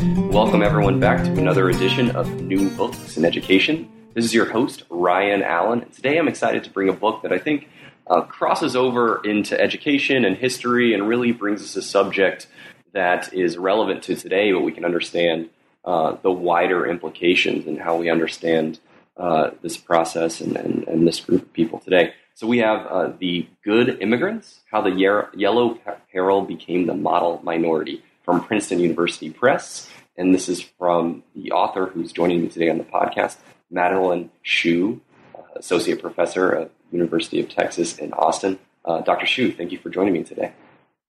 Welcome, everyone, back to another edition of New Books in Education. This is your host, Ryan Allen. And today I'm excited to bring a book that I think uh, crosses over into education and history and really brings us a subject that is relevant to today, but we can understand uh, the wider implications and how we understand uh, this process and, and, and, this group of people today. So we have uh, The Good Immigrants How the Yellow Peril Became the Model Minority from Princeton University Press. And this is from the author who's joining me today on the podcast, Madeline Hsu, uh, Associate Professor at University of Texas in Austin. Uh, Dr. Hsu, thank you for joining me today.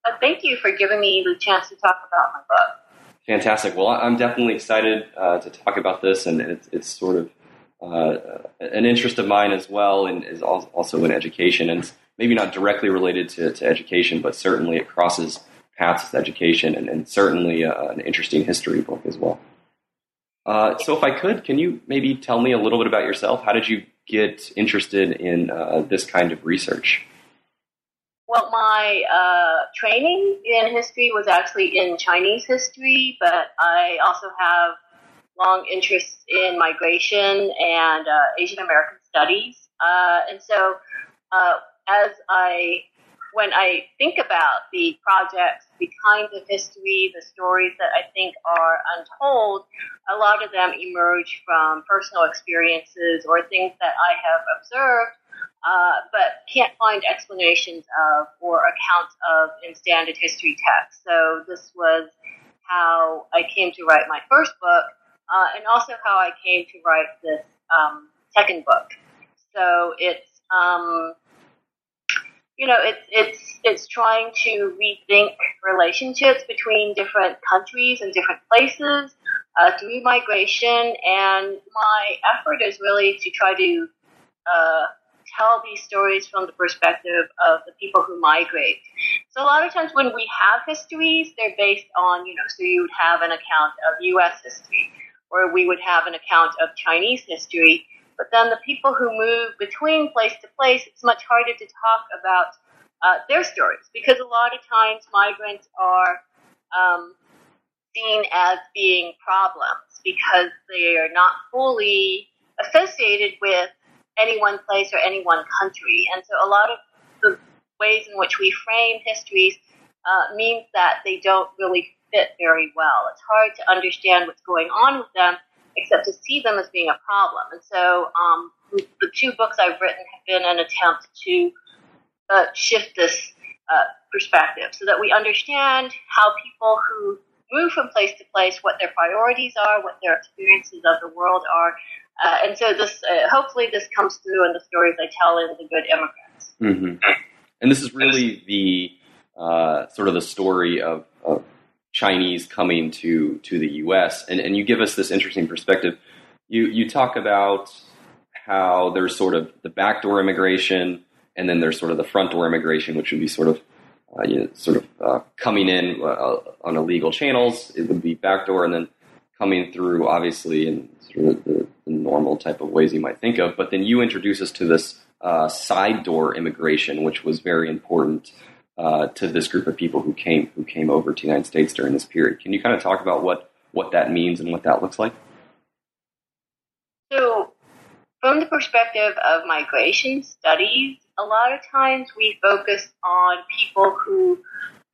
Uh, thank you for giving me the chance to talk about my book. Fantastic. Well, I'm definitely excited uh, to talk about this, and it's, it's sort of uh, an interest of mine as well, and is also in education, and maybe not directly related to, to education, but certainly it crosses paths to education, and, and certainly uh, an interesting history book as well. Uh, so, if I could, can you maybe tell me a little bit about yourself? How did you get interested in uh, this kind of research? Well, my uh, training in history was actually in Chinese history, but I also have long interests in migration and uh, Asian American studies. Uh, and so, as I when I think about the projects, the kinds of history, the stories that I think are untold, a lot of them emerge from personal experiences or things that I have observed, uh, but can't find explanations of or accounts of in standard history texts. So this was how I came to write my first book, uh, and also how I came to write this um, second book. So it's um, you know, it's it's it's trying to rethink relationships between different countries and different places uh, through migration. And my effort is really to try to uh, tell these stories from the perspective of the people who migrate. So a lot of times when we have histories, they're based on, you know, so you would have an account of U.S. history, or we would have an account of Chinese history. But then the people who move between place to place, it's much harder to talk about uh, their stories because a lot of times migrants are um, seen as being problems because they are not fully associated with any one place or any one country. And so a lot of the ways in which we frame histories uh, means that they don't really fit very well. It's hard to understand what's going on with them except to see them as being a problem. And so um, the two books I've written have been an attempt to uh, shift this uh, perspective so that we understand how people who move from place to place, what their priorities are, what their experiences of the world are. Uh, and so this, uh, hopefully this comes through in the stories I tell in The Good Immigrants. Mm-hmm. And this is really the uh, sort of the story of, of Chinese coming to to the U.S. and and you give us this interesting perspective. You you talk about how there's sort of the backdoor immigration, and then there's sort of the front door immigration, which would be sort of uh, you know, sort of uh, coming in uh, on illegal channels. It would be backdoor, and then coming through, obviously, in sort of the, the normal type of ways you might think of. But then you introduce us to this uh, side door immigration, which was very important uh, to this group of people who came who came over to the United States during this period. Can you kind of talk about what what that means and what that looks like? So, from the perspective of migration studies, a lot of times we focus on people who,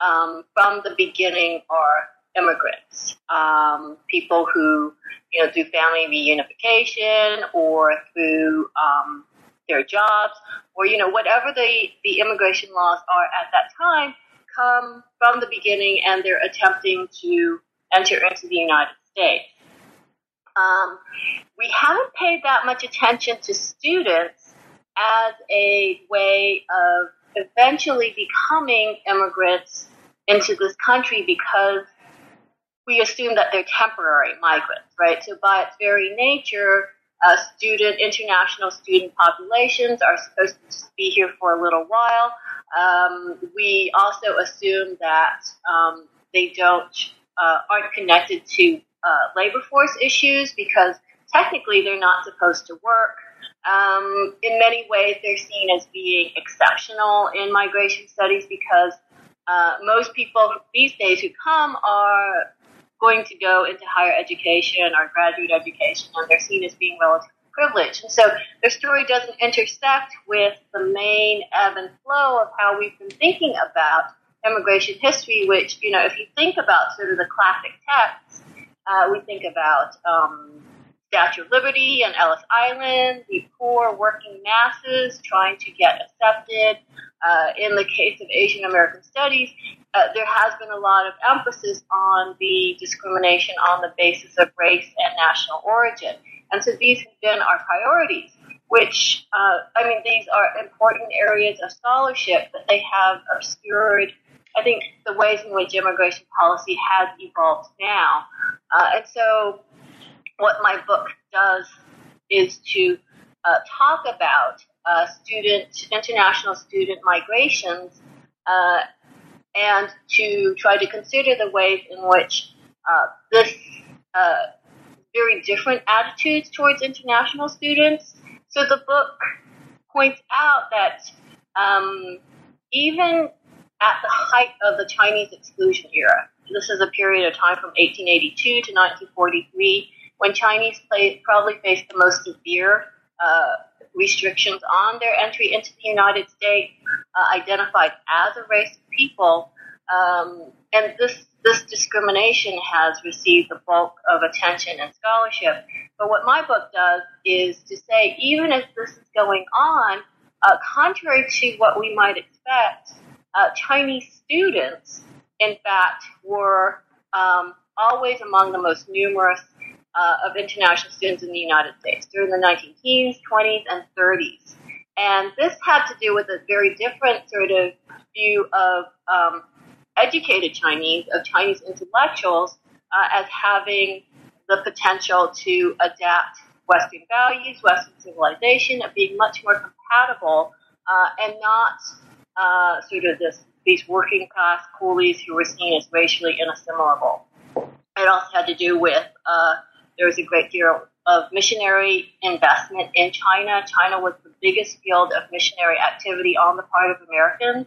um, from the beginning, are immigrants, um, people who, you know, through family reunification or through um, their jobs, or you know whatever the the immigration laws are at that time, come from the beginning, and they're attempting to enter into the United States. Um, we haven't paid that much attention to students as a way of eventually becoming immigrants into this country because we assume that they're temporary migrants, right? So by its very nature, uh, student, international student populations are supposed to be here for a little while. Um, we also assume that um, they don't uh, aren't connected to uh, labor force issues because technically they're not supposed to work. Um, in many ways, they're seen as being exceptional in migration studies because uh, most people these days who come are going to go into higher education or graduate education, and they're seen as being relatively privileged. And so their story doesn't intersect with the main ebb and flow of how we've been thinking about immigration history, which, you know, if you think about sort of the classic texts, uh, we think about um, Statue of Liberty and Ellis Island, the poor working masses trying to get accepted. Uh, in the case of Asian American studies, uh, there has been a lot of emphasis on the discrimination on the basis of race and national origin. And so these have been our priorities, which, uh, I mean, these are important areas of scholarship, but they have obscured, I think, the ways in which immigration policy has evolved now. Uh, and so what my book does is to uh, talk about uh, student, international student migrations uh, and to try to consider the ways in which uh, this uh, very different attitudes towards international students. So the book points out that um, even at the height of the Chinese exclusion era, this is a period of time from 1882 to 1943, when Chinese play, probably faced the most severe uh, restrictions on their entry into the United States, uh, identified as a race of people. Um, and this this discrimination has received the bulk of attention and scholarship. But what my book does is to say, even as this is going on, uh, contrary to what we might expect, uh, Chinese students, in fact, were um, always among the most numerous uh, of international students in the United States during the 19 teens, 20s, and 30s. And this had to do with a very different sort of view of um, educated Chinese, of Chinese intellectuals, uh, as having the potential to adapt Western values, Western civilization, of being much more compatible uh, and not uh, sort of this, these working class coolies who were seen as racially inassimilable. It also had to do with uh, there was a great deal of missionary investment in China. China was the biggest field of missionary activity on the part of Americans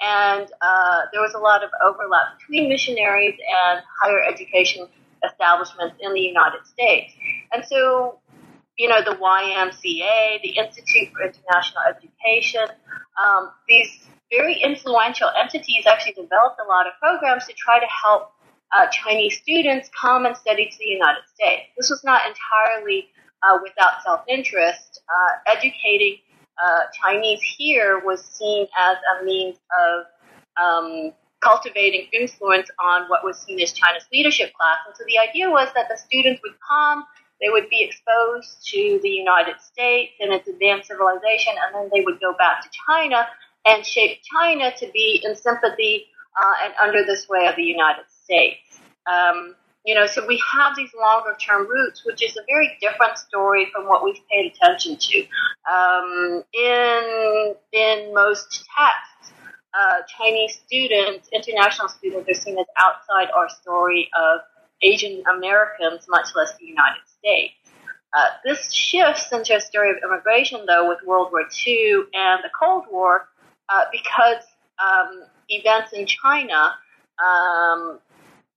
and uh, there was a lot of overlap between missionaries and higher education establishments in the United States. And so, you know, the YMCA, the Institute for International Education, um, these very influential entities actually developed a lot of programs to try to help uh, Chinese students come and study to the United States. This was not entirely uh, without self interest. Uh, educating uh, Chinese here was seen as a means of um, cultivating influence on what was seen as China's leadership class. And so the idea was that the students would come, they would be exposed to the United States and its advanced civilization, and then they would go back to China and shape China to be in sympathy uh, and under the sway of the United States. Um, you know, so we have these longer term roots, which is a very different story from what we've paid attention to. Um, in in most texts, uh, Chinese students, international students, are seen as outside our story of Asian Americans, much less the United States. Uh, this shifts into a story of immigration, though, with World War II and the Cold War, uh, because um, events in China um,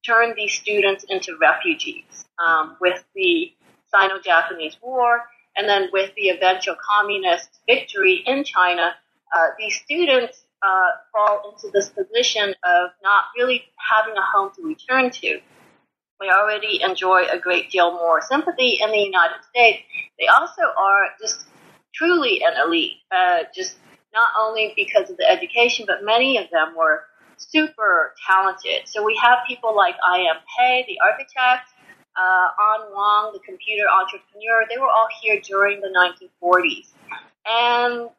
turned these students into refugees um, with the Sino-Japanese War, and then with the eventual communist victory in China, uh, these students uh, fall into this position of not really having a home to return to. They already enjoy a great deal more sympathy in the United States. They also are just truly an elite, uh, just not only because of the education, but many of them were super talented. So we have people like I.M. Pei, the architect, uh, An Wang, the computer entrepreneur. They were all here during the 1940s. And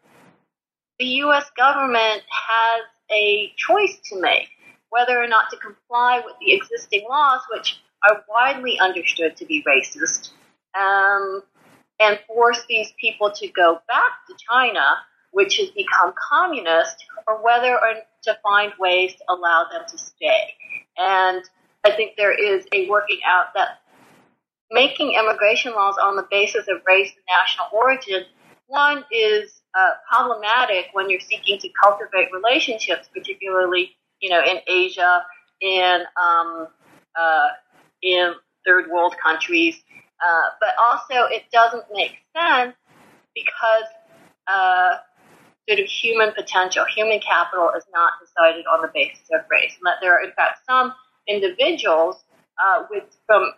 the U.S. government has a choice to make whether or not to comply with the existing laws, which are widely understood to be racist, um, and force these people to go back to China, which has become communist, or whether or to find ways to allow them to stay. And I think there is a working out that making immigration laws on the basis of race and national origin, one is uh, problematic when you're seeking to cultivate relationships, particularly you know in Asia, in um, uh, in third world countries. Uh, but also, it doesn't make sense because uh, sort of human potential, human capital is not decided on the basis of race, and that there are in fact some individuals uh, with from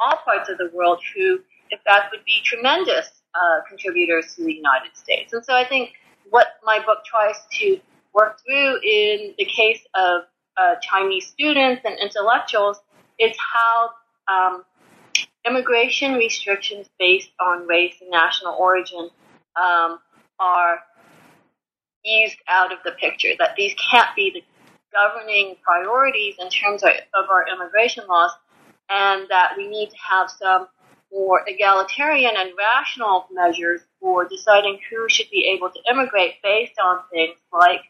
all parts of the world who, in fact, would be tremendous uh, contributors to the United States. And so I think what my book tries to work through in the case of uh, Chinese students and intellectuals is how um, immigration restrictions based on race and national origin um, are eased out of the picture, that these can't be the governing priorities in terms of, our immigration laws, and that we need to have some more egalitarian and rational measures for deciding who should be able to immigrate based on things like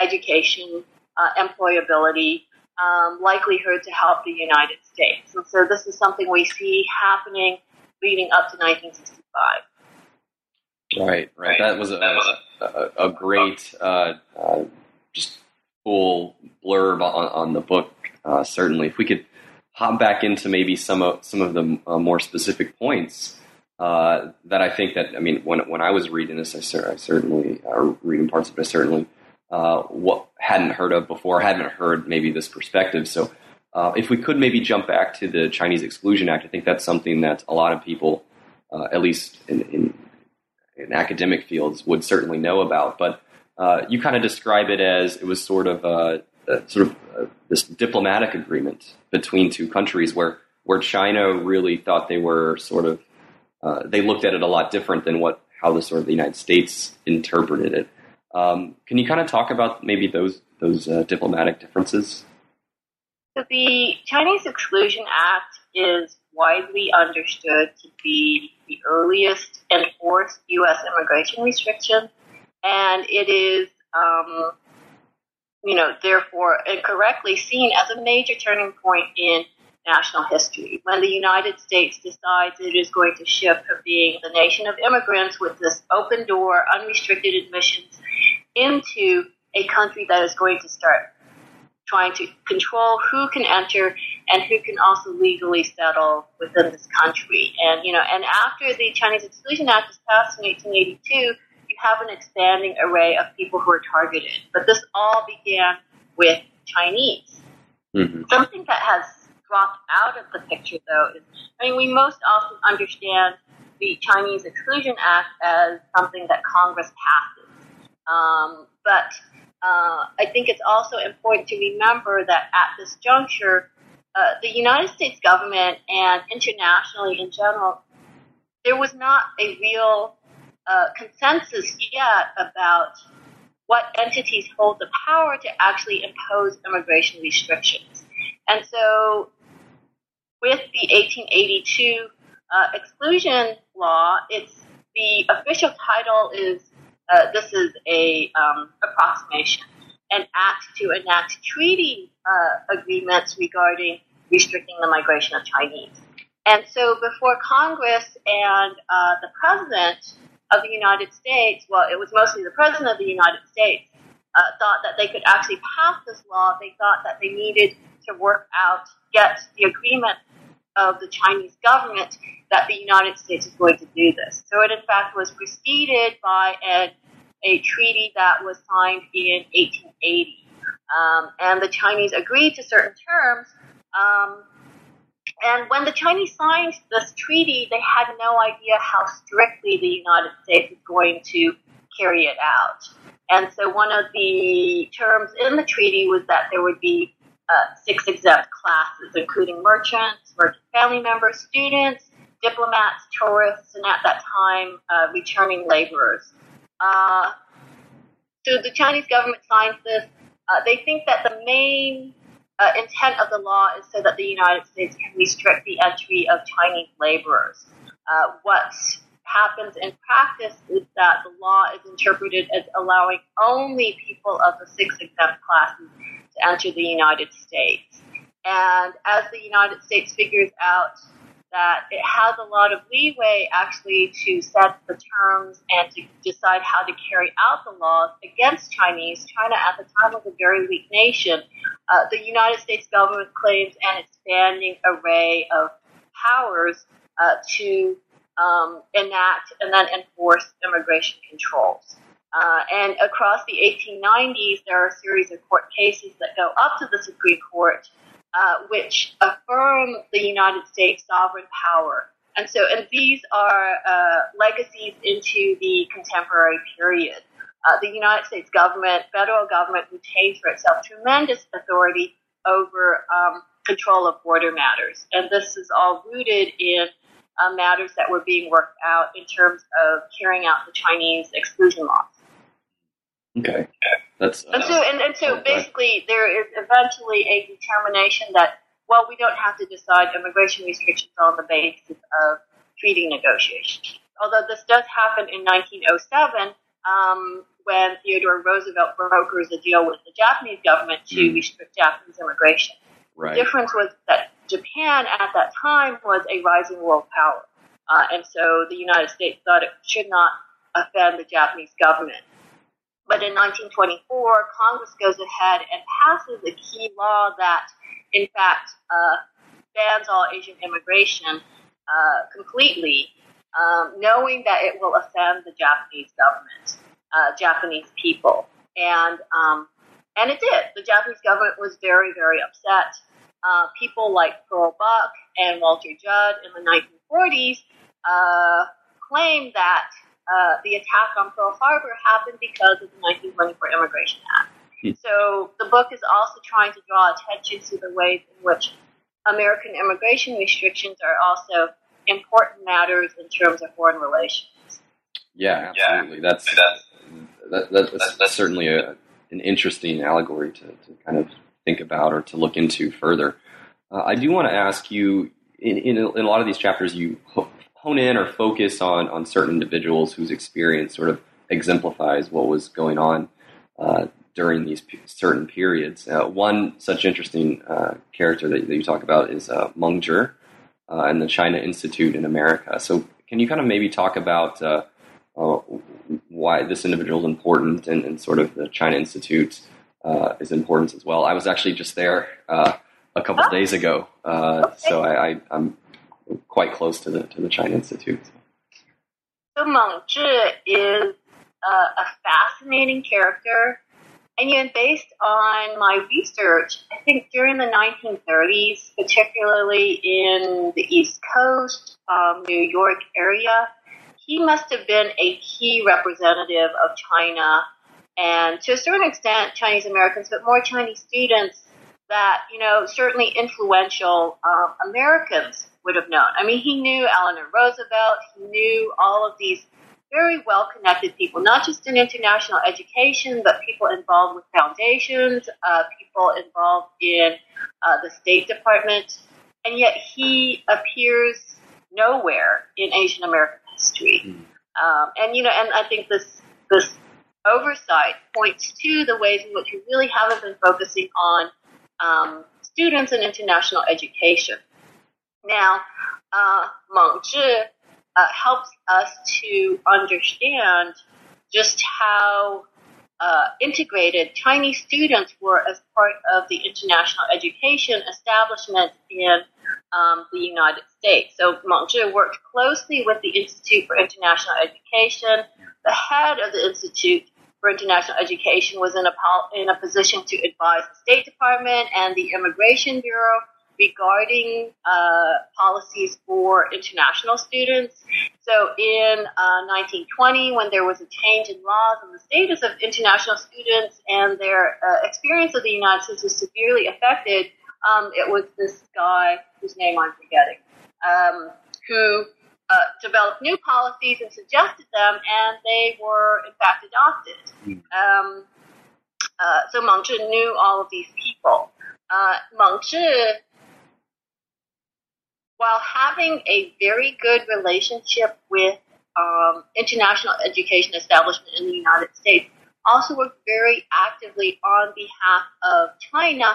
education, uh, employability, um, likelihood to help the United States. And so this is something we see happening leading up to 1965. Right, right. That was a, a, a great, uh, uh, just full blurb on, on the book. Uh, certainly, if we could hop back into maybe some of some of the uh, more specific points uh, that I think that I mean when when I was reading this, I, cer- I certainly uh, reading parts of it, I certainly uh, what hadn't heard of before, hadn't heard maybe this perspective. So, uh, if we could maybe jump back to the Chinese Exclusion Act, I think that's something that a lot of people, uh, at least in, in, in academic fields, would certainly know about. But you kind of describe it as it was sort of a sort of uh, this diplomatic agreement between two countries where where China really thought they were sort of uh, they looked at it a lot different than what how the sort of the United States interpreted it. Um, can you kind of talk about maybe those those uh, diplomatic differences? So the Chinese Exclusion Act is widely understood to be the earliest enforced U.S. immigration restriction, and it is um, you know, therefore incorrectly seen as a major turning point in national history. When the United States decides it is going to shift from being the nation of immigrants with this open door, unrestricted admissions into a country that is going to start trying to control who can enter and who can also legally settle within this country. And, you know, and after the Chinese Exclusion Act was passed in 1882, you have an expanding array of people who are targeted. But this all began with Chinese. Mm-hmm. Something that has dropped out of the picture, though, is I mean, we most often understand the Chinese Exclusion Act as something that Congress passes. Um, but uh, I think it's also important to remember that at this juncture, uh, the United States government and internationally in general, there was not a real uh, consensus yet about what entities hold the power to actually impose immigration restrictions. And so, with the 1882 uh, exclusion law, it's the official title is uh, this is a um, approximation, an act to enact treaty uh, agreements regarding restricting the migration of Chinese. And so, before Congress and uh, the president of the United States, well, it was mostly the President of the United States, uh, thought that they could actually pass this law. They thought that they needed to work out, get the agreement of the Chinese government that the United States is going to do this. So it, in fact, was preceded by a, a treaty that was signed in 1880. Um, and the Chinese agreed to certain terms um, and when the Chinese signed this treaty, they had no idea how strictly the United States was going to carry it out. And so one of the terms in the treaty was that there would be uh, six exempt classes, including merchants, merchant family members, students, diplomats, tourists, and at that time, uh, returning laborers. Uh, so the Chinese government signs this. Uh, they think that the main uh, intent of the law is so that the United States can restrict the entry of Chinese laborers. What happens in practice is that the law is interpreted as allowing only people of the six exempt classes enter the United States. And as the United States figures out that it has a lot of leeway actually to set the terms and to decide how to carry out the laws against Chinese. China at the time was a very weak nation. Uh, the United States government claims an expanding array of powers uh, to um, enact and then enforce immigration controls. Uh, and across the 1890s, there are a series of court cases that go up to the Supreme Court, uh, which affirm the United States sovereign power. And so, and these are uh, legacies into the contemporary period. Uh, the United States government, federal government, retains for itself tremendous authority over um, control of border matters. And this is all rooted in uh, matters that were being worked out in terms of carrying out the Chinese exclusion laws. Okay, that's uh, and so and, and so okay. basically there is eventually a determination that well we don't have to decide immigration restrictions on the basis of treaty negotiations. Although this does happen in 1907 um, when Theodore Roosevelt brokers a deal with the Japanese government to mm. restrict Japanese immigration. Right. The difference was that Japan at that time was a rising world power. Uh, and so the United States thought it should not offend the Japanese government. But in 1924, Congress goes ahead and passes a key law that, in fact, uh, bans all Asian immigration uh, completely, um, knowing that it will offend the Japanese government, uh, Japanese people. And, um, and it did. The Japanese government was very, very upset uh, people like Pearl Buck and Walter Judd in the 1940s uh, claimed that uh, the attack on Pearl Harbor happened because of the 1924 Immigration Act. Hmm. So the book is also trying to draw attention to the ways in which American immigration restrictions are also important matters in terms of foreign relations. Yeah, absolutely. Yeah. That's, that, that, that's, that's certainly a, an interesting allegory to, to kind of think about or to look into further. Uh, I do want to ask you in, in, a, in, a, lot of these chapters, you hone in or focus on, on certain individuals whose experience sort of exemplifies what was going on uh, during these p- certain periods. Uh, one such interesting uh, character that, that, you talk about is uh, Meng uh, and the China Institute in America. So, can you kind of maybe talk about uh, why this individual is important and, and, sort of the China Institute uh, is important as well. I was actually just there uh, a couple oh. days ago, uh, okay. so I, am quite close to the to the China Institute. So Meng Zhi is a fascinating character, and yet based on my research, I think during the 1930s, particularly in the East Coast, um, New York area, he must have been a key representative of China and to a certain extent Chinese Americans, but more Chinese students that, you know, certainly influential um, Americans would have known. I mean, he knew Eleanor Roosevelt, he knew all of these very well connected people, not just in international education, but people involved with foundations, uh, people involved in uh, the State Department, and yet he appears nowhere in Asian American history. Mm. Um, and you know, and I think this this oversight points to the ways in which we really haven't been focusing on um, students and international education. Now, uh, Meng Zhi uh, helps us to understand just how uh, integrated Chinese students were as part of the international education establishment in um, the United States. So Meng Zhi worked closely with the Institute for International Education. The head of the Institute for International Education was in a, in a position to advise the State Department and the Immigration Bureau regarding uh, policies for international students. So in uh, 1920, when there was a change in laws and the status of international students and their uh, experience of the United States was severely affected, um, it was this guy whose name I'm forgetting, um, who uh, developed new policies and suggested them, and they were in fact adopted. Um, uh, so Meng Zhi knew all of these people. Uh, Meng Zhi, while having a very good relationship with um, international education establishment in the United States, also worked very actively on behalf of China,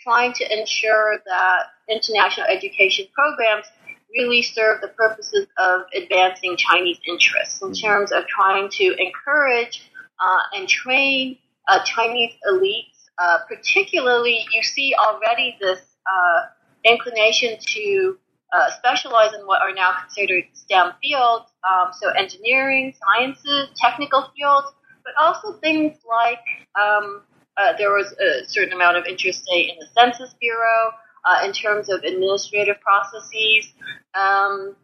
trying to ensure that international education programs really serve the purposes of advancing Chinese interests in mm-hmm. terms of trying to encourage uh, and train uh, Chinese elites. Uh, particularly, you see already this uh, inclination to uh, specialize in what are now considered STEM fields, um, so engineering, sciences, technical fields, but also things like um, uh, there was a certain amount of interest, say, in the Census Bureau, uh, in terms of administrative processes, um,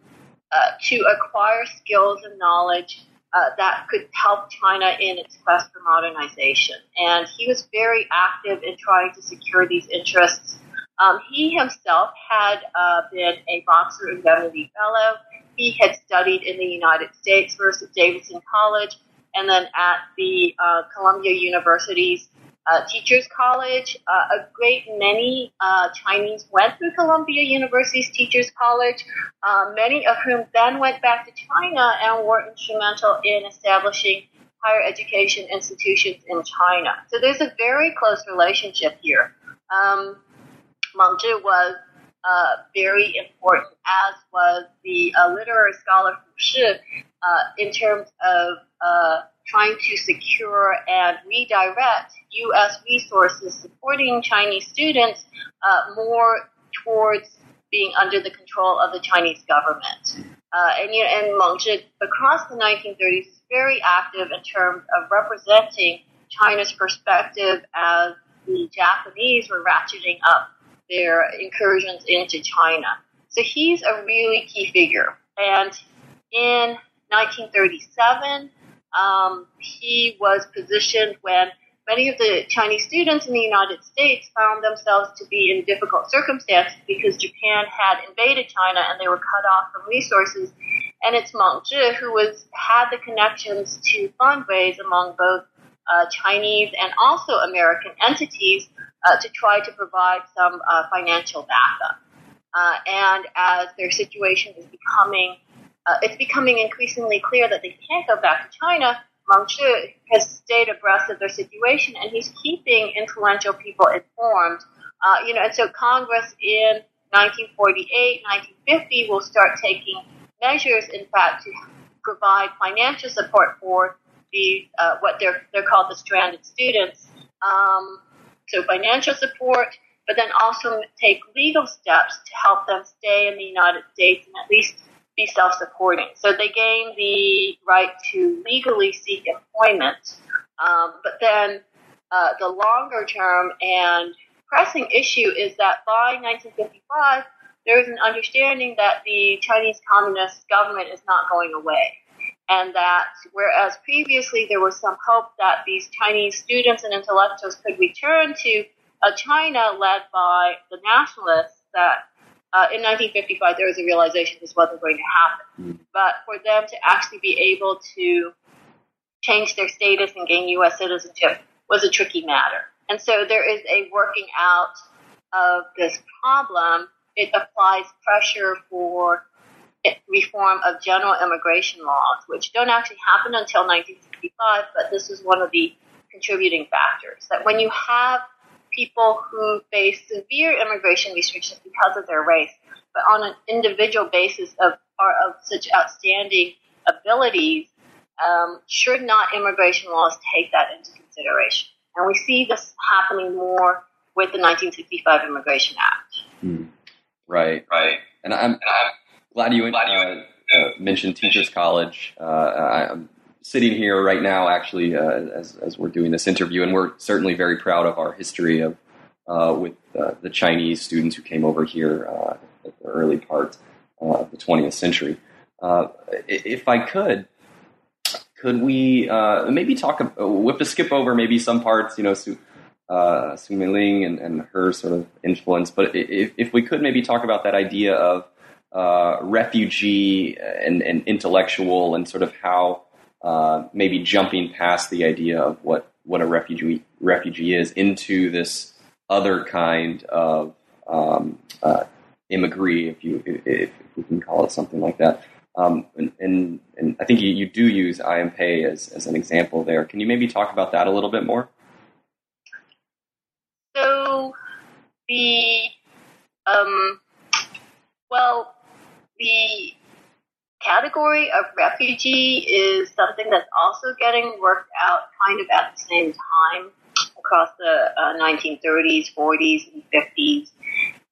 uh, to acquire skills and knowledge uh, that could help China in its quest for modernization. And he was very active in trying to secure these interests. Um, he himself had uh, been a Boxer Indemnity Fellow. He had studied in the United States, first at Davidson College, and then at the uh, Columbia University's uh, Teachers College. Uh, a great many uh, Chinese went through Columbia University's Teachers College, uh, many of whom then went back to China and were instrumental in establishing higher education institutions in China. So there's a very close relationship here. Um, Meng was uh, very important, as was the uh, literary scholar Hu Shi, in terms of trying to secure and redirect U.S. resources supporting Chinese students uh, more towards being under the control of the Chinese government. Uh, and, you know, and across the 1930s, is very active in terms of representing China's perspective as the Japanese were ratcheting up their incursions into China. So he's a really key figure. And in 1937, um, he was positioned when many of the Chinese students in the United States found themselves to be in difficult circumstances because Japan had invaded China and they were cut off from resources. And it's Meng Zhi who was had the connections to fundraise among both uh, Chinese and also American entities uh, to try to provide some uh, financial backup. Uh, and as their situation is becoming, uh, it's becoming increasingly clear that they can't go back to China Meng Zhi has stayed abreast of their situation and he's keeping influential people informed. Uh, you know, and so Congress in 1948, 1950 will start taking measures, in fact, to provide financial support for the what they're they're called the stranded students. Um, so financial support, but then also take legal steps to help them stay in the United States and at least be self-supporting. So they gain the right to legally seek employment. Um, but then uh, the longer term and pressing issue is that by 1955, there is an understanding that the Chinese Communist government is not going away. And that whereas previously there was some hope that these Chinese students and intellectuals could return to a China led by the nationalists, that uh, in 1955, there was a realization this wasn't going to happen. Mm. But for them to actually be able to change their status and gain U.S. citizenship was a tricky matter. And so there is a working out of this problem. It applies pressure for reform of general immigration laws, which don't actually happen until 1965, but this is one of the contributing factors. That when you have people who face severe immigration restrictions because of their race, but on an individual basis of are of such outstanding abilities, um, should not immigration laws take that into consideration? And we see this happening more with the 1965 Immigration Act. Hmm. Right, right. And I'm, I'm glad you, uh, uh, mentioned Teachers College. Uh, I'm sitting here right now, actually, uh, as, as we're doing this interview, and we're certainly very proud of our history of uh, with uh, the Chinese students who came over here uh, at the early part uh, of the 20th century. Uh, if I could, could we maybe talk with the skip over maybe some parts, you know, Su, uh, Su Meiling and, and her sort of influence, but if, if we could maybe talk about that idea of uh, refugee and, and, intellectual and sort of how uh, maybe jumping past the idea of what, what a refugee refugee is into this other kind of um, uh, émigré, if you if, we can call it something like that. Um, and, and, and, I think you, you do use I.M. Pei as, as an example there. Can you maybe talk about that a little bit more? So the um, well, the category of refugee is something that's also getting worked out kind of at the same time across the uh, 1930s, 40s, and 50s.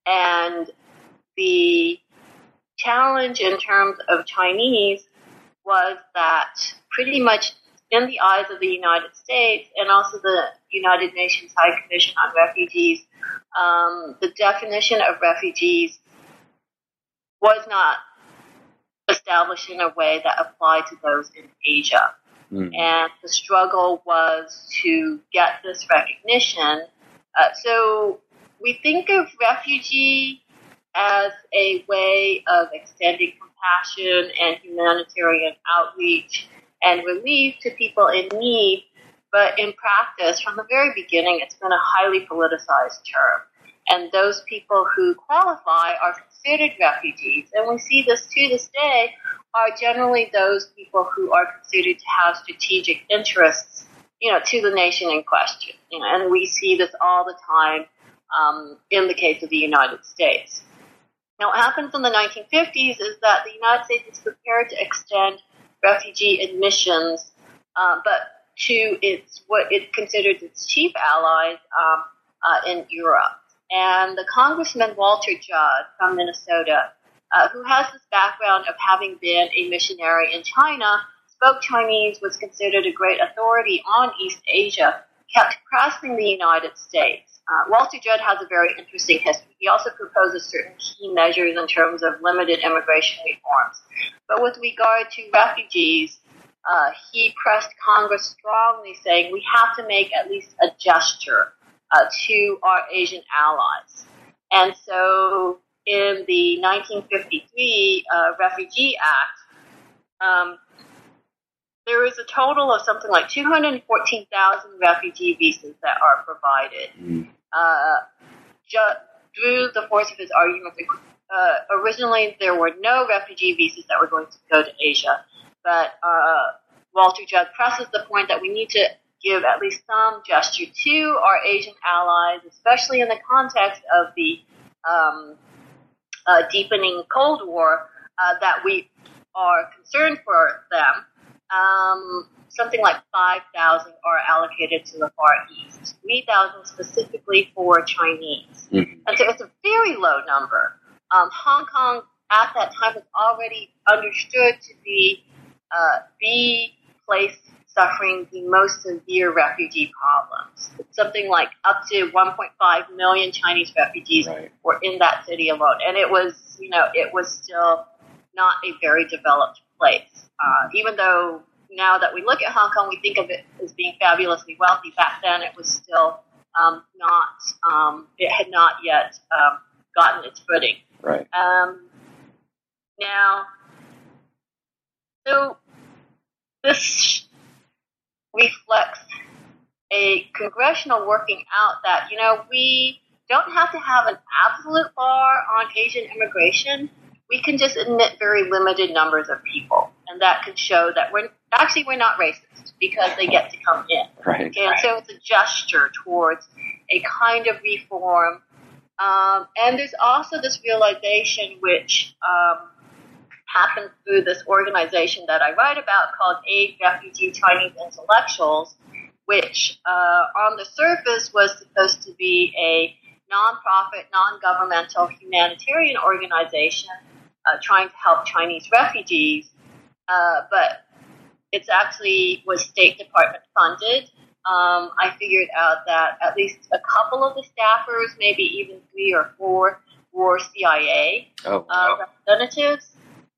And the challenge in terms of Chinese was that pretty much in the eyes of the United States and also the United Nations High Commission on Refugees, um, the definition of refugees was not established in a way that applied to those in Asia. Mm. And the struggle was to get this recognition. Uh, so we think of refugee as a way of extending compassion and humanitarian outreach and relief to people in need. But in practice, from the very beginning, it's been a highly politicized term. And those people who qualify are considered refugees. And we see this to this day are generally those people who are considered to have strategic interests, you know, to the nation in question. You know, and we see this all the time um, in the case of the United States. Now, what happens in the 1950s is that the United States is prepared to extend refugee admissions, uh, but to its what it considers its chief allies um, uh, in Europe. And the Congressman Walter Judd from Minnesota, uh, who has this background of having been a missionary in China, spoke Chinese, was considered a great authority on East Asia, kept pressing the United States. Uh, Walter Judd has a very interesting history. He also proposes certain key measures in terms of limited immigration reforms. But with regard to refugees, uh, he pressed Congress strongly, saying we have to make at least a gesture uh, to our Asian allies. And so in the 1953 uh, Refugee Act, um, there is a total of something like 214,000 refugee visas that are provided. Mm. Uh, ju- through the force of his argument, uh, originally there were no refugee visas that were going to go to Asia, but uh, Walter Judd presses the point that we need to give at least some gesture to our Asian allies, especially in the context of the um, uh, deepening Cold War, uh, that we are concerned for them. Um, something like 5,000 are allocated to the Far East, 3,000 specifically for Chinese. Mm-hmm. And so it's a very low number. Um, Hong Kong at that time was already understood to be uh, the place suffering the most severe refugee problems. Something like up to 1.5 million Chinese refugees right. were in that city alone, and it was, you know, it was still not a very developed place. Uh, even though now that we look at Hong Kong, we think of it as being fabulously wealthy. Back then, it was still um, not. Um, it had not yet um, gotten its footing. Right. Um, now, so this reflects a congressional working out that, you know, we don't have to have an absolute bar on Asian immigration. We can just admit very limited numbers of people. And that could show that we're actually we're not racist because they get to come in. Right. Okay, and so it's a gesture towards a kind of reform. Um, and there's also this realization which um, happened through this organization that I write about called Aid Refugee Chinese Intellectuals, which uh, on the surface was supposed to be a nonprofit, non-governmental humanitarian organization uh, trying to help Chinese refugees, uh, but it's actually was State Department funded. Um, I figured out that at least a couple of the staffers, maybe even three or four, were CIA oh, uh, wow. representatives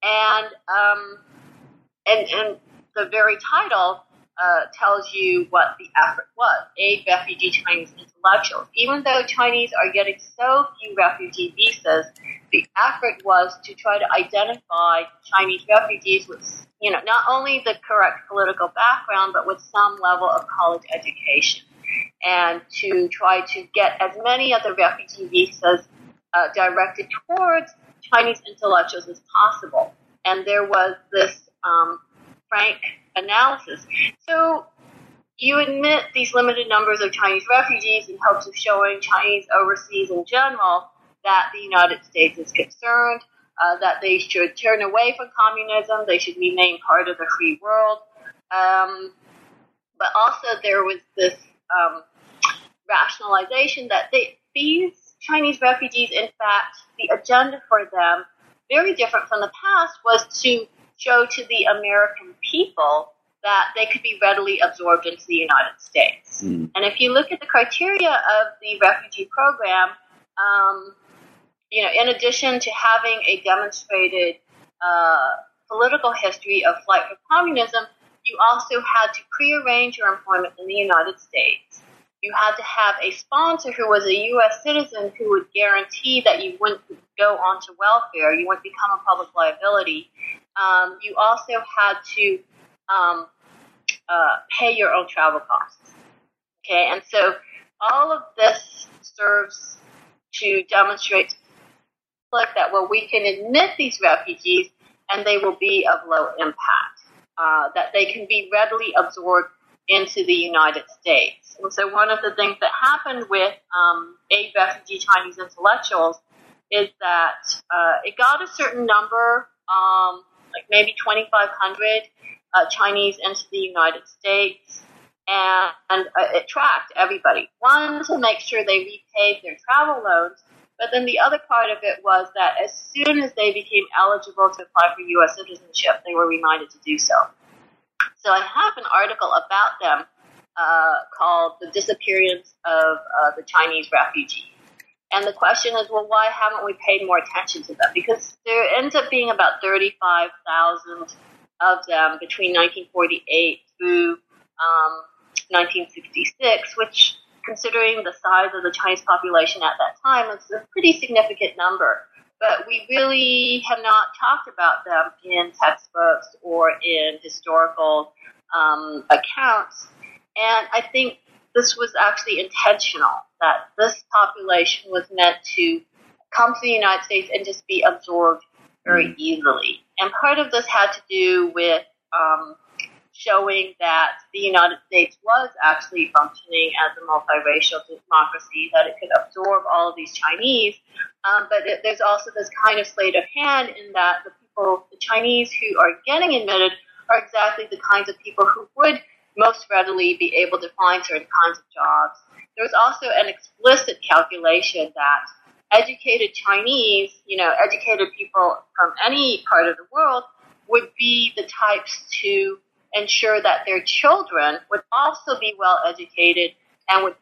and um, and and the very title uh, tells you what the effort was: aid refugee Chinese intellectuals. Even though Chinese are getting so few refugee visas, the effort was to try to identify Chinese refugees with, you know, not only the correct political background, but with some level of college education, and to try to get as many of the refugee visas uh, directed towards Chinese intellectuals as possible. And there was this um, frank analysis. So you admit these limited numbers of Chinese refugees in hopes of showing Chinese overseas in general that the United States is concerned, uh, that they should turn away from communism, they should remain part of the free world. Um, but also there was this um, rationalization that they, these Chinese refugees, in fact, the agenda for them, very different from the past, was to show to the American people that they could be readily absorbed into the United States. Mm. And if you look at the criteria of the refugee program, um, you know, in addition to having a demonstrated uh, political history of flight from communism, you also had to prearrange your employment in the United States. You had to have a sponsor who was a U.S. citizen who would guarantee that you wouldn't go onto welfare, you wouldn't become a public liability. Um, you also had to um, uh, pay your own travel costs. Okay, and so all of this serves to demonstrate that well, we can admit these refugees and they will be of low impact, uh, that they can be readily absorbed into the United States. And so one of the things that happened with um, refugee Chinese intellectuals is that uh, it got a certain number, um, like maybe 2,500 uh, Chinese into the United States, and, and uh, it tracked everybody. One, to make sure they repaid their travel loans, but then the other part of it was that as soon as they became eligible to apply for U.S. citizenship, they were reminded to do so. So I have an article about them uh, called The Disappearance of uh, the Chinese Refugee. And the question is, well, why haven't we paid more attention to them? Because there ends up being about 35,000 of them between 1948 through um, 1966, which, considering the size of the Chinese population at that time, is a pretty significant number. But we really have not talked about them in textbooks or in historical um, accounts. And I think this was actually intentional, that this population was meant to come to the United States and just be absorbed very mm. easily. And part of this had to do with um, showing that the United States was actually functioning as a multiracial democracy, that it could absorb all of these Chinese. Um, but it, there's also this kind of sleight of hand in that the people, the Chinese who are getting admitted, are exactly the kinds of people who would most readily be able to find certain kinds of jobs. There was also an explicit calculation that educated Chinese, you know, educated people from any part of the world would be the types to ensure that their children would also be well educated and would,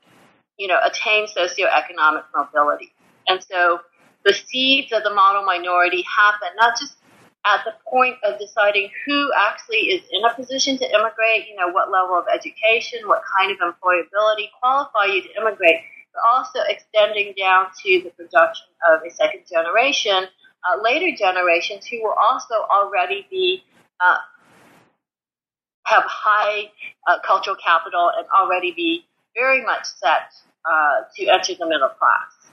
you know, attain socioeconomic mobility. And so the seeds of the model minority happen not just at the point of deciding who actually is in a position to immigrate, you know, what level of education, what kind of employability qualify you to immigrate, but also extending down to the production of a second generation, uh, later generations who will also already be uh, have high uh, cultural capital and already be very much set uh, to enter the middle class.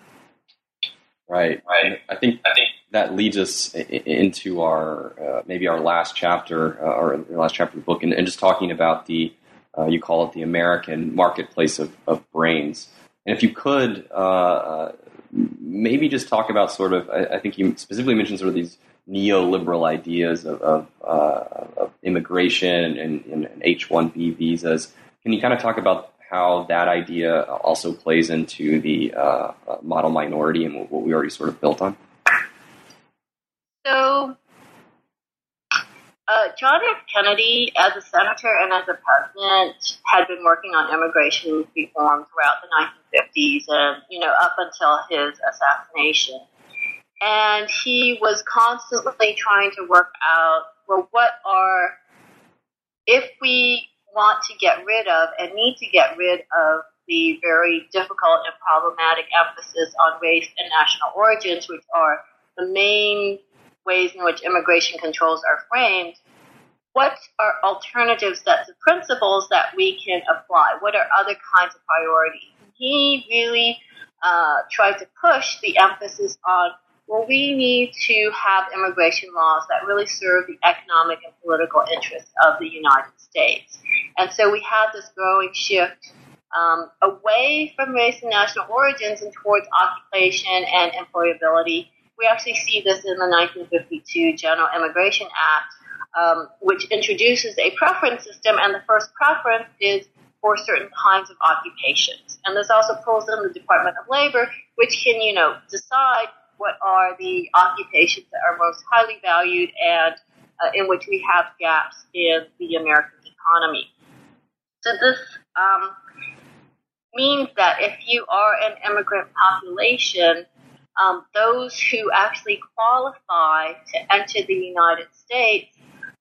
Right. Right. I think I think that leads us into our uh, maybe our last chapter uh, or the last chapter of the book, and, and just talking about the uh, you call it the American marketplace of, of brains. And if you could uh, uh, maybe just talk about sort of, I, I, think you specifically mentioned sort of these neoliberal ideas of, of, of immigration and, and, and H-1B visas. Can you kind of talk about how that idea also plays into the uh, model minority and what we already sort of built on? So, uh, John F. Kennedy, as a senator and as a president, had been working on immigration reform throughout the 1950s and, you know, up until his assassination. And he was constantly trying to work out, well, what are, if we want to get rid of and need to get rid of the very difficult and problematic emphasis on race and national origins, which are the main ways in which immigration controls are framed, what are alternative sets of principles that we can apply? What are other kinds of priorities? He really uh, tried to push the emphasis on well, we need to have immigration laws that really serve the economic and political interests of the United States. And so we have this growing shift um, away from race and national origins and towards occupation and employability. We actually see this in the 1952 General Immigration Act, um, which introduces a preference system, and the first preference is for certain kinds of occupations. And this also pulls in the Department of Labor, which can, you know, decide what are the occupations that are most highly valued and uh, in which we have gaps in the American economy. So this um, means that if you are an immigrant population, um, those who actually qualify to enter the United States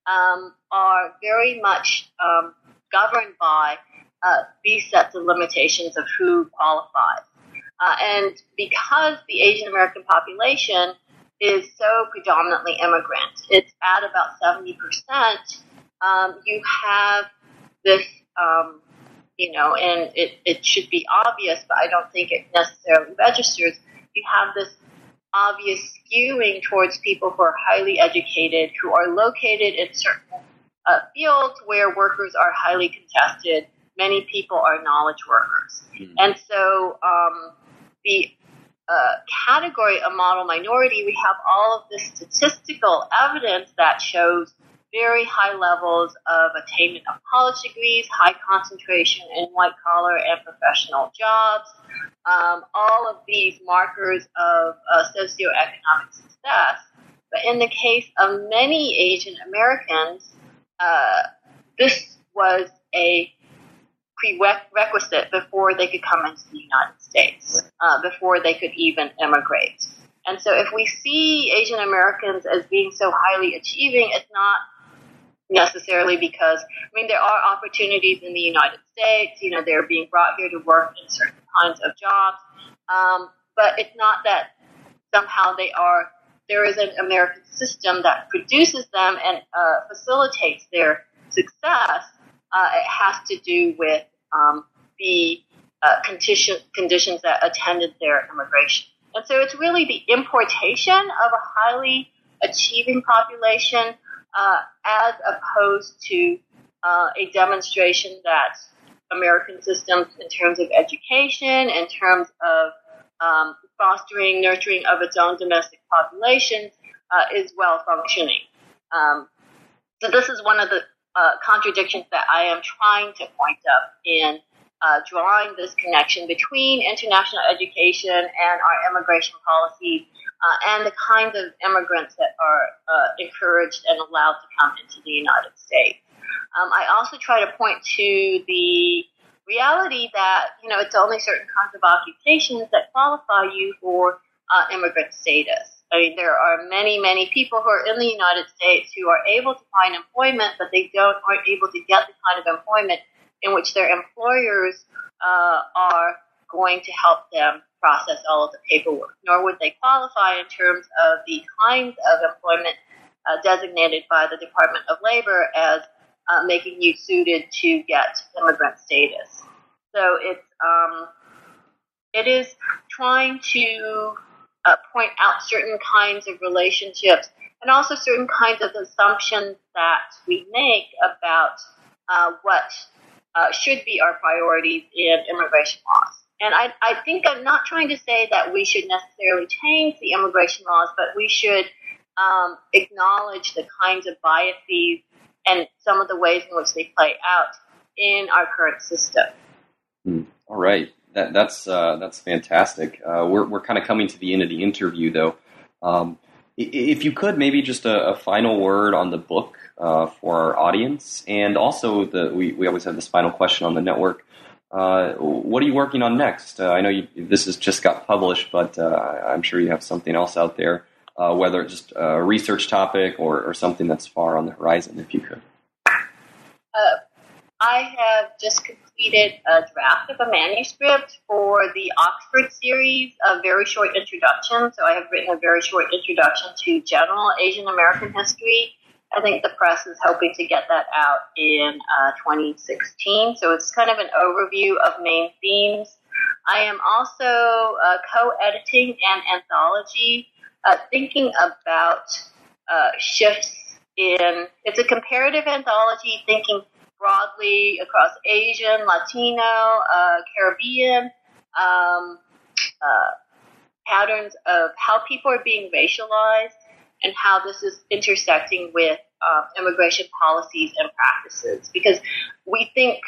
um, are very much um, governed by uh, these sets of limitations of who qualifies. Uh, and because the Asian American population is so predominantly immigrant, it's at about 70%, um, you have this, um, you know, and it, it should be obvious, but I don't think it necessarily registers. You have this obvious skewing towards people who are highly educated, who are located in certain uh, fields where workers are highly contested. Many people are knowledge workers. Mm-hmm. And so, um, the uh, category of model minority, we have all of this statistical evidence that shows very high levels of attainment of college degrees, high concentration in white collar and professional jobs, um, all of these markers of uh, socioeconomic success. But in the case of many Asian Americans, uh, this was a prerequisite before they could come into the United States, uh, before they could even immigrate. And so if we see Asian Americans as being so highly achieving, it's not necessarily because, I mean, there are opportunities in the United States, you know, they're being brought here to work in certain kinds of jobs, um, but it's not that somehow they are, there is an American system that produces them and uh, facilitates their success uh, it has to do with um, the uh, condition, conditions that attended their immigration. And so it's really the importation of a highly achieving population uh, as opposed to uh, a demonstration that American systems, in terms of education, in terms of um, fostering, nurturing of its own domestic populations, uh, is well functioning. Um, so this is one of the uh, contradictions that I am trying to point up in uh, drawing this connection between international education and our immigration policies uh, and the kinds of immigrants that are uh, encouraged and allowed to come into the United States. Um, I also try to point to the reality that you know it's only certain kinds of occupations that qualify you for uh, immigrant status. I mean, there are many, many people who are in the United States who are able to find employment, but they don't aren't able to get the kind of employment in which their employers uh, are going to help them process all of the paperwork. Nor would they qualify in terms of the kinds of employment uh, designated by the Department of Labor as uh, making you suited to get immigrant status. So it's um, it is trying to uh, point out certain kinds of relationships and also certain kinds of assumptions that we make about uh, what uh, should be our priorities in immigration laws. And I, I think I'm not trying to say that we should necessarily change the immigration laws, but we should um, acknowledge the kinds of biases and some of the ways in which they play out in our current system. Mm, all right. That, that's uh, that's fantastic. Uh, we're we're kind of coming to the end of the interview, though. Um, if you could, maybe just a, a final word on the book uh, for our audience, and also the we, we always have this final question on the network. Uh, what are you working on next? Uh, I know you, this has just got published, but uh, I'm sure you have something else out there, whether it's just a research topic or, or something that's far on the horizon. If you could. I have just completed a draft of a manuscript for the Oxford series a very short introduction. So I have written a very short introduction to general Asian American history. I think the press is hoping to get that out in uh, 2016. So it's kind of an overview of main themes. I am also uh, co-editing an anthology, uh, thinking about uh, shifts in. It's a comparative anthology, thinking broadly across Asian, Latino, uh, Caribbean um, uh, patterns of how people are being racialized and how this is intersecting with uh, immigration policies and practices. Because we think,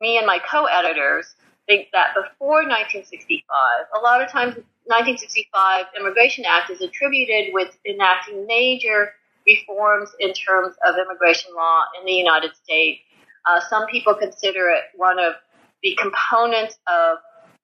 me and my co-editors think that before 1965, a lot of times 1965 Immigration Act is attributed with enacting major reforms in terms of immigration law in the United States. Uh, some people consider it one of the components of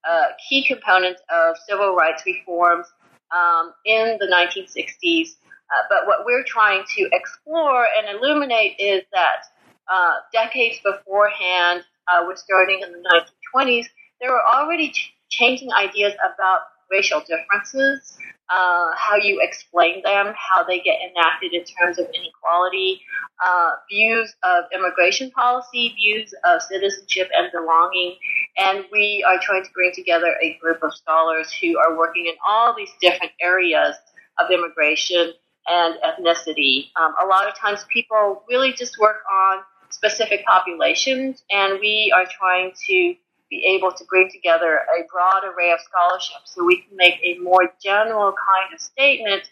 uh, key components of civil rights reforms um, in the 1960s. Uh, but what we're trying to explore and illuminate is that uh, decades beforehand, uh, we're starting in the 1920s, there were already ch- changing ideas about racial differences, uh, how you explain them, how they get enacted in terms of inequality, uh, views of immigration policy, views of citizenship and belonging. And we are trying to bring together a group of scholars who are working in all these different areas of immigration and ethnicity. Um, a lot of times people really just work on specific populations, and we are trying to be able to bring together a broad array of scholarship so we can make a more general kind of statement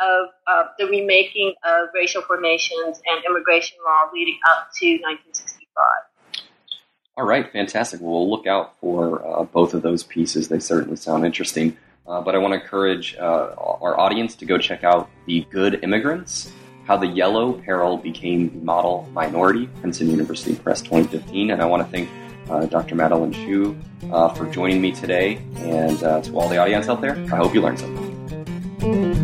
of uh, the remaking of racial formations and immigration law leading up to 1965. All right, fantastic. Well, we'll look out for uh, both of those pieces. They certainly sound interesting. Uh, but I want to encourage uh, our audience to go check out The Good Immigrants How the Yellow Peril Became the Model Minority, Princeton University Press 2015. And I want to thank uh, Dr. Madeline Hsu, uh, for joining me today. And uh, to all the audience out there, I hope you learned something.